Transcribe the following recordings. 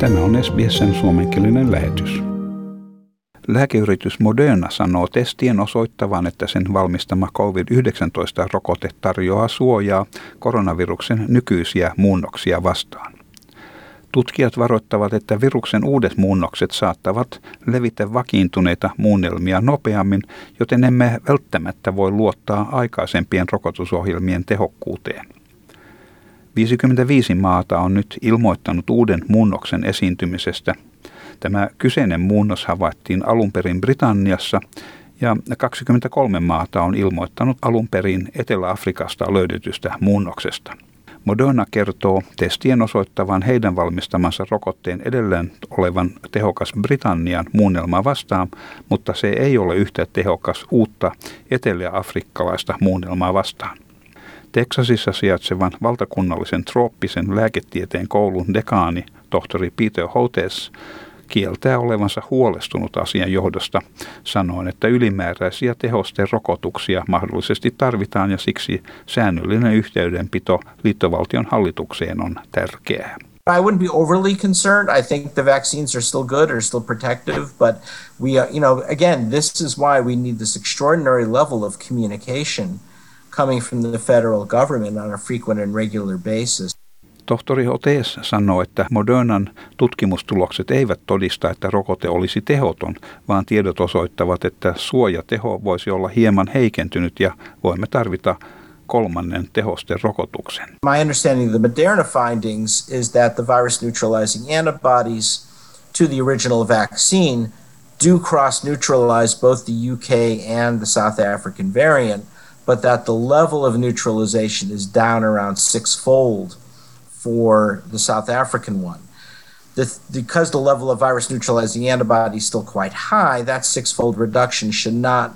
Tämä on SBSn suomenkielinen lähetys. Lääkeyritys Moderna sanoo testien osoittavan, että sen valmistama COVID-19-rokote tarjoaa suojaa koronaviruksen nykyisiä muunnoksia vastaan. Tutkijat varoittavat, että viruksen uudet muunnokset saattavat levitä vakiintuneita muunnelmia nopeammin, joten emme välttämättä voi luottaa aikaisempien rokotusohjelmien tehokkuuteen. 55 maata on nyt ilmoittanut uuden muunnoksen esiintymisestä. Tämä kyseinen muunnos havaittiin alun perin Britanniassa ja 23 maata on ilmoittanut alun perin Etelä-Afrikasta löydetystä muunnoksesta. Moderna kertoo testien osoittavan heidän valmistamansa rokotteen edelleen olevan tehokas Britannian muunnelmaa vastaan, mutta se ei ole yhtä tehokas uutta etelä-afrikkalaista muunnelmaa vastaan. Teksasissa sijaitsevan valtakunnallisen trooppisen lääketieteen koulun dekaani, tohtori Peter Hotes, kieltää olevansa huolestunut asian johdosta, sanoen, että ylimääräisiä rokotuksia mahdollisesti tarvitaan ja siksi säännöllinen yhteydenpito liittovaltion hallitukseen on tärkeää. I wouldn't be overly concerned. I think the vaccines are still good, are still protective, but we, uh, you know, again, this is why we need this extraordinary level of communication coming from the federal government on a frequent and regular basis. Tohtori Otees sanoo, että Modernan tutkimustulokset eivät todista, että rokote olisi tehoton, vaan tiedot osoittavat, että suojateho voisi olla hieman heikentynyt ja voimme tarvita kolmannen rokotuksen. My understanding of the Moderna findings is that the virus neutralizing antibodies to the original vaccine do cross neutralize both the UK and the South African variant, but that the level of neutralization is down around sixfold for the South African one. The, because the level of virus neutralizing antibody is still quite high, that six-fold reduction should not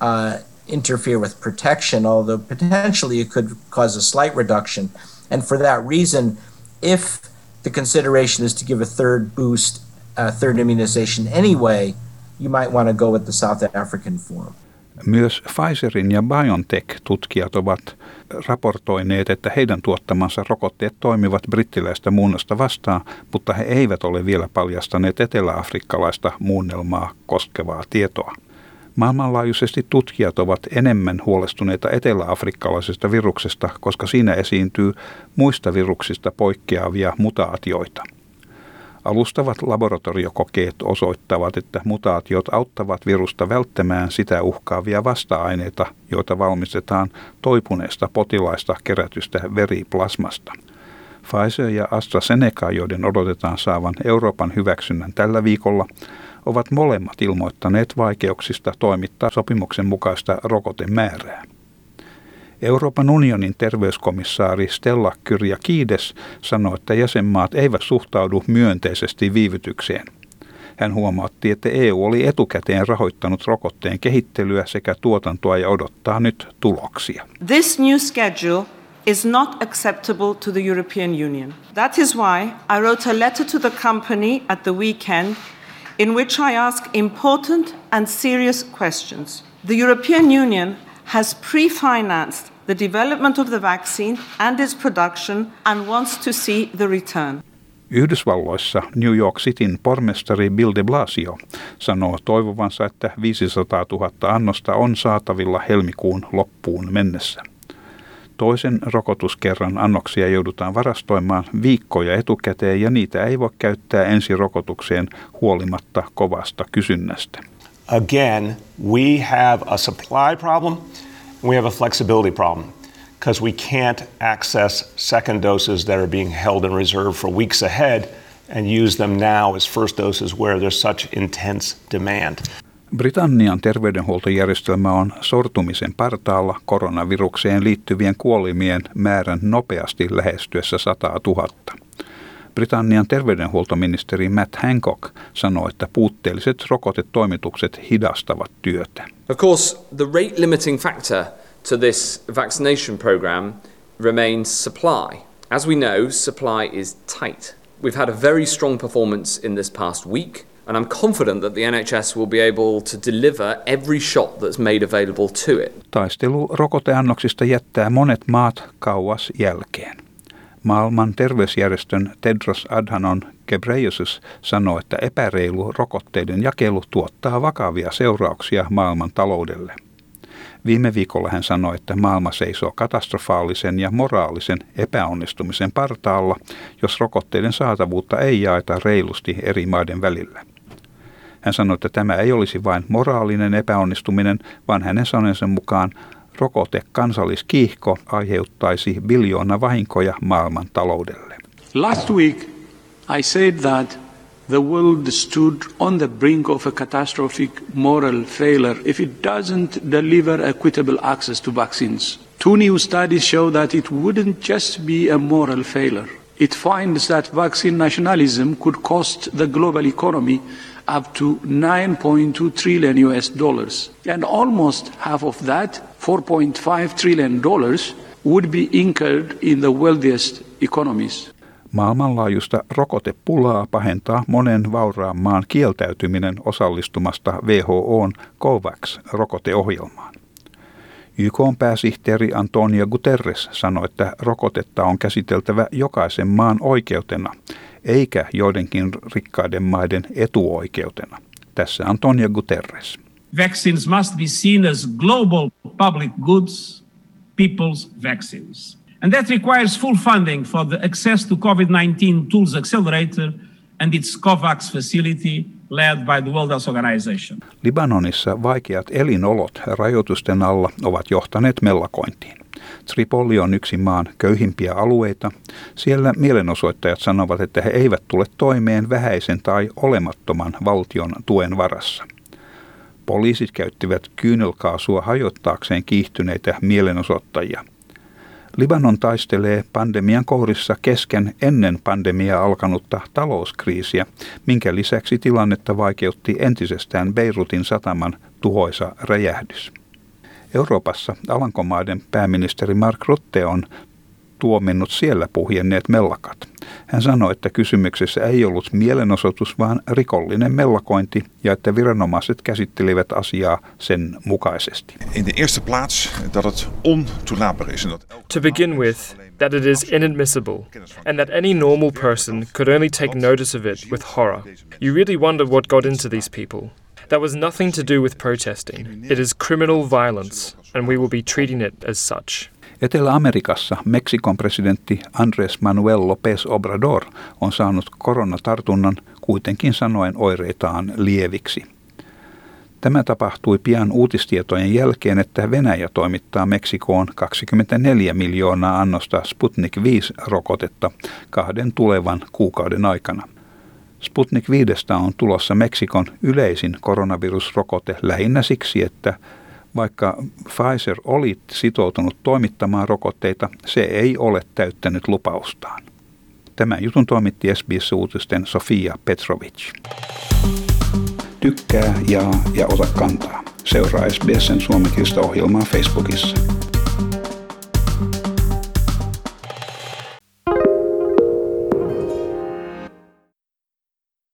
uh, interfere with protection, although potentially it could cause a slight reduction. And for that reason, if the consideration is to give a third boost, uh, third immunization anyway, you might want to go with the South African form. Myös Pfizerin ja BioNTech-tutkijat ovat raportoineet, että heidän tuottamansa rokotteet toimivat brittiläistä muunnosta vastaan, mutta he eivät ole vielä paljastaneet eteläafrikkalaista muunnelmaa koskevaa tietoa. Maailmanlaajuisesti tutkijat ovat enemmän huolestuneita eteläafrikkalaisesta viruksesta, koska siinä esiintyy muista viruksista poikkeavia mutaatioita – Alustavat laboratoriokokeet osoittavat, että mutaatiot auttavat virusta välttämään sitä uhkaavia vasta-aineita, joita valmistetaan toipuneesta potilaista kerätystä veriplasmasta. Pfizer ja AstraZeneca, joiden odotetaan saavan Euroopan hyväksynnän tällä viikolla, ovat molemmat ilmoittaneet vaikeuksista toimittaa sopimuksen mukaista rokotemäärää. Euroopan unionin terveyskomissaari Stella Kyriakides sanoi, että jäsenmaat eivät suhtaudu myönteisesti viivytykseen. Hän huomautti, että EU oli etukäteen rahoittanut rokotteen kehittelyä sekä tuotantoa ja odottaa nyt tuloksia. This new schedule is not acceptable to the European Union. That is why I wrote a letter to the company at the weekend in which I ask important and serious questions. The European Union has pre-financed the development of the vaccine and its production and wants to see the return. Yhdysvalloissa New York Cityn pormestari Bill de Blasio sanoo toivovansa, että 500 000 annosta on saatavilla helmikuun loppuun mennessä. Toisen rokotuskerran annoksia joudutaan varastoimaan viikkoja etukäteen ja niitä ei voi käyttää ensirokotukseen huolimatta kovasta kysynnästä. Again, we have a supply problem. We have a flexibility problem because we can't access second doses that are being held in reserve for weeks ahead and use them now as first doses where there's such intense demand. Britannian terveydenhuoltojärjestelmä on sortumisen partaalla koronavirukseen liittyvien kuolimien määrän nopeasti lähestyessä 100 000. Britannian terveydenhuoltoministeri Matt Hancock sanoi, että puutteelliset rokotetoimitukset hidastavat työtä. Of course, the rate limiting factor to this vaccination program remains supply. As we know, supply is tight. We've had a very strong performance in this past week, and I'm confident that the NHS will be able to deliver every shot that's made available to it. Taistelu rokoteannoksista jättää monet maat kauas jälkeen. Maailman terveysjärjestön Tedros Adhanom Gebreyesus sanoi, että epäreilu rokotteiden jakelu tuottaa vakavia seurauksia maailman taloudelle. Viime viikolla hän sanoi, että maailma seisoo katastrofaalisen ja moraalisen epäonnistumisen partaalla, jos rokotteiden saatavuutta ei jaeta reilusti eri maiden välillä. Hän sanoi, että tämä ei olisi vain moraalinen epäonnistuminen, vaan hänen sanensa mukaan rokote kansalliskiihko aiheuttaisi biljoona vahinkoja maailman taloudelle. Last week I said that the world stood on the brink of a catastrophic moral failure if it doesn't deliver equitable access to vaccines. Two new studies show that it wouldn't just be a moral failure. It finds that vaccine nationalism could cost the global economy up to 9.2 trillion US dollars. And almost half of that, 4.5 trillion dollars, would be incurred in the wealthiest economies. Maailmanlaajuista rokotepulaa pahentaa monen vauraan maan kieltäytyminen osallistumasta WHOn COVAX-rokoteohjelmaan. YK pääsihteeri Antonio Guterres sanoi, että rokotetta on käsiteltävä jokaisen maan oikeutena, eikä joidenkin rikkaiden maiden etuoikeutena. Tässä Antonio Guterres. Vaccines must be seen as global public goods, people's vaccines. And that requires full funding for the Access to COVID-19 Tools Accelerator and its COVAX facility led by the World Health Organization. Libanonissa vaikeat elinolot rajoitusten alla ovat johtaneet mellakointiin. Tripoli on yksi maan köyhimpiä alueita. Siellä mielenosoittajat sanovat, että he eivät tule toimeen vähäisen tai olemattoman valtion tuen varassa. Poliisit käyttivät kyynelkaasua hajottaakseen kiihtyneitä mielenosoittajia. Libanon taistelee pandemian kourissa kesken ennen pandemiaa alkanutta talouskriisiä, minkä lisäksi tilannetta vaikeutti entisestään Beirutin sataman tuhoisa räjähdys. Euroopassa Alankomaiden pääministeri Mark Rutte on tuominnut siellä puhjenneet mellakat. Hän sanoi, että kysymyksessä ei ollut mielenosoitus, vaan rikollinen mellakointi ja että viranomaiset käsittelivät asiaa sen mukaisesti. In de eerste plaats dat het ontoelaatbaar is. To begin with, that it is inadmissible, and that any normal person could only take notice of it with horror. You really wonder what got into these people. That was nothing to do with protesting. It is criminal violence, and we will be treating it as such. Etelä-Amerikassa Meksikon presidentti Andres Manuel López Obrador on saanut koronatartunnan kuitenkin sanoen oireitaan lieviksi. Tämä tapahtui pian uutistietojen jälkeen, että Venäjä toimittaa Meksikoon 24 miljoonaa annosta Sputnik 5-rokotetta kahden tulevan kuukauden aikana. Sputnik 5 on tulossa Meksikon yleisin koronavirusrokote lähinnä siksi, että vaikka Pfizer oli sitoutunut toimittamaan rokotteita, se ei ole täyttänyt lupaustaan. Tämän jutun toimitti SBS-uutisten Sofia Petrovic. Tykkää, jaa ja ota kantaa. Seuraa SBSn suomenkielistä ohjelmaa Facebookissa.